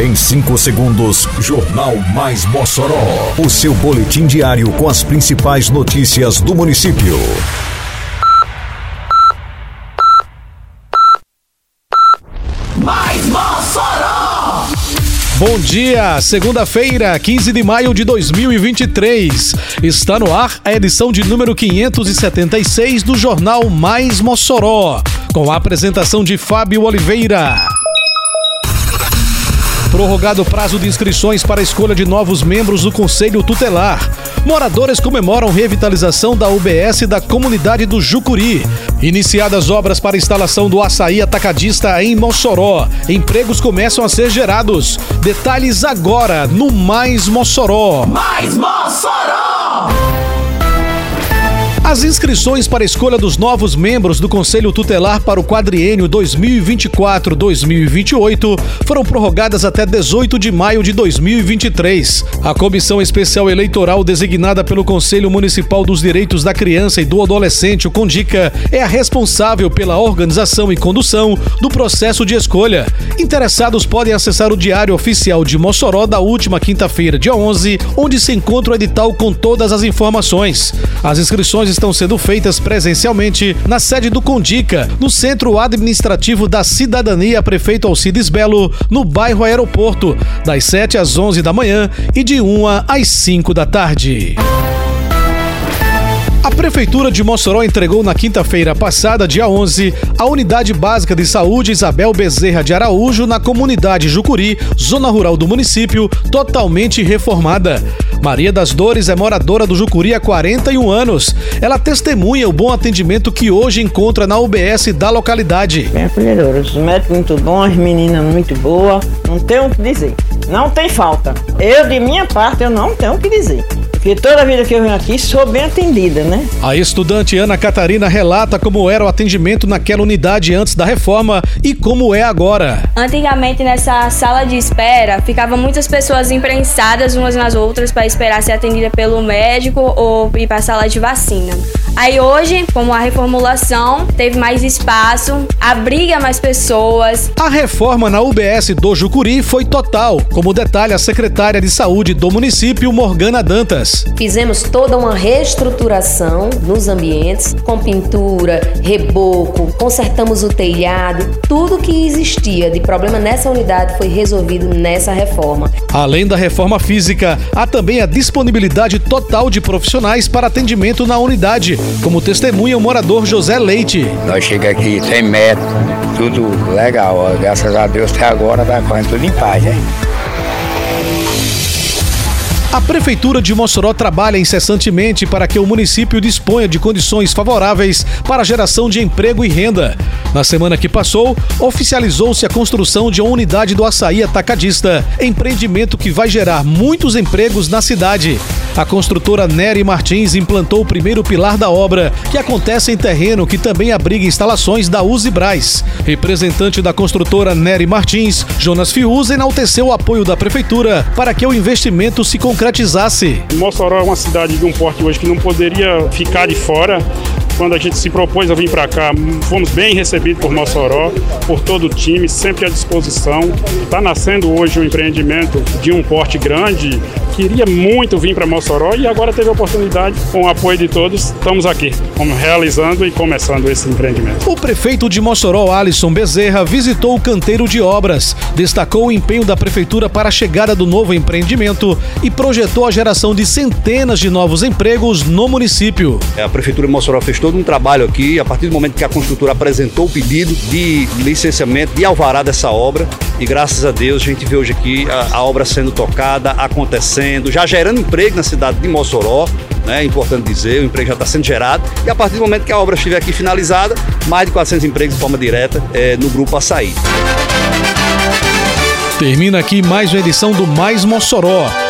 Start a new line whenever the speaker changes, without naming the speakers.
Em 5 segundos, Jornal Mais Mossoró. O seu boletim diário com as principais notícias do município.
Mais Mossoró!
Bom dia, segunda-feira, 15 de maio de 2023. Está no ar a edição de número 576 do Jornal Mais Mossoró, com a apresentação de Fábio Oliveira. Prorrogado o prazo de inscrições para a escolha de novos membros do Conselho Tutelar. Moradores comemoram revitalização da UBS da comunidade do Jucuri. Iniciadas obras para instalação do açaí atacadista em Mossoró. Empregos começam a ser gerados. Detalhes agora no Mais Mossoró.
Mais Mossoró!
As inscrições para a escolha dos novos membros do Conselho Tutelar para o quadriênio 2024-2028 foram prorrogadas até 18 de maio de 2023. A Comissão Especial Eleitoral designada pelo Conselho Municipal dos Direitos da Criança e do Adolescente, o CONDICA, é a responsável pela organização e condução do processo de escolha. Interessados podem acessar o Diário Oficial de Mossoró da última quinta-feira, dia 11, onde se encontra o edital com todas as informações. As inscrições estão sendo feitas presencialmente na sede do Condica, no Centro Administrativo da Cidadania Prefeito Alcides Belo, no bairro Aeroporto, das 7 às 11 da manhã e de 1 às 5 da tarde. A Prefeitura de Mossoró entregou na quinta-feira passada, dia 11, a Unidade Básica de Saúde Isabel Bezerra de Araújo na comunidade Jucuri, zona rural do município, totalmente reformada. Maria das Dores é moradora do Jucuri há 41 anos. Ela testemunha o bom atendimento que hoje encontra na UBS da localidade.
Bem acolhedora, os médicos muito bons, meninas muito boas, não tenho o que dizer. Não tem falta. Eu, de minha parte, eu não tenho o que dizer. Porque toda vida que eu venho aqui sou bem atendida, né?
A estudante Ana Catarina relata como era o atendimento naquela unidade antes da reforma e como é agora.
Antigamente nessa sala de espera ficavam muitas pessoas imprensadas umas nas outras para esperar ser atendida pelo médico ou ir para a sala de vacina. Aí hoje, como a reformulação teve mais espaço, abriga mais pessoas.
A reforma na UBS do Jucuri foi total, como detalha a secretária de saúde do município, Morgana Dantas.
Fizemos toda uma reestruturação nos ambientes, com pintura, reboco, consertamos o telhado, tudo que existia de problema nessa unidade foi resolvido nessa reforma.
Além da reforma física, há também a disponibilidade total de profissionais para atendimento na unidade, como testemunha o morador José Leite.
Nós chegamos aqui 100 metros, tudo legal, ó. graças a Deus até agora tá correndo tudo em paz, né?
A Prefeitura de Mossoró trabalha incessantemente para que o município disponha de condições favoráveis para a geração de emprego e renda. Na semana que passou, oficializou-se a construção de uma unidade do açaí atacadista, empreendimento que vai gerar muitos empregos na cidade. A construtora Nery Martins implantou o primeiro pilar da obra, que acontece em terreno que também abriga instalações da Uzi Braz. Representante da construtora Nery Martins, Jonas Fius, enalteceu o apoio da prefeitura para que o investimento se concretizasse.
Mossoró é uma cidade de um porte hoje que não poderia ficar de fora quando a gente se propôs a vir para cá, fomos bem recebidos por Mossoró, por todo o time, sempre à disposição. Está nascendo hoje um empreendimento de um porte grande. Queria muito vir para Mossoró e agora teve a oportunidade, com o apoio de todos, estamos aqui, realizando e começando esse empreendimento.
O prefeito de Mossoró, Alisson Bezerra, visitou o canteiro de obras, destacou o empenho da prefeitura para a chegada do novo empreendimento e projetou a geração de centenas de novos empregos no município.
A prefeitura de Mossoró fez todo um trabalho aqui, a partir do momento que a construtora apresentou o pedido de licenciamento, de alvará dessa obra, e graças a Deus a gente vê hoje aqui a, a obra sendo tocada, acontecendo, já gerando emprego na cidade de Mossoró, né? É importante dizer, o emprego já está sendo gerado, e a partir do momento que a obra estiver aqui finalizada, mais de 400 empregos de forma direta é, no Grupo Açaí.
Termina aqui mais uma edição do Mais Mossoró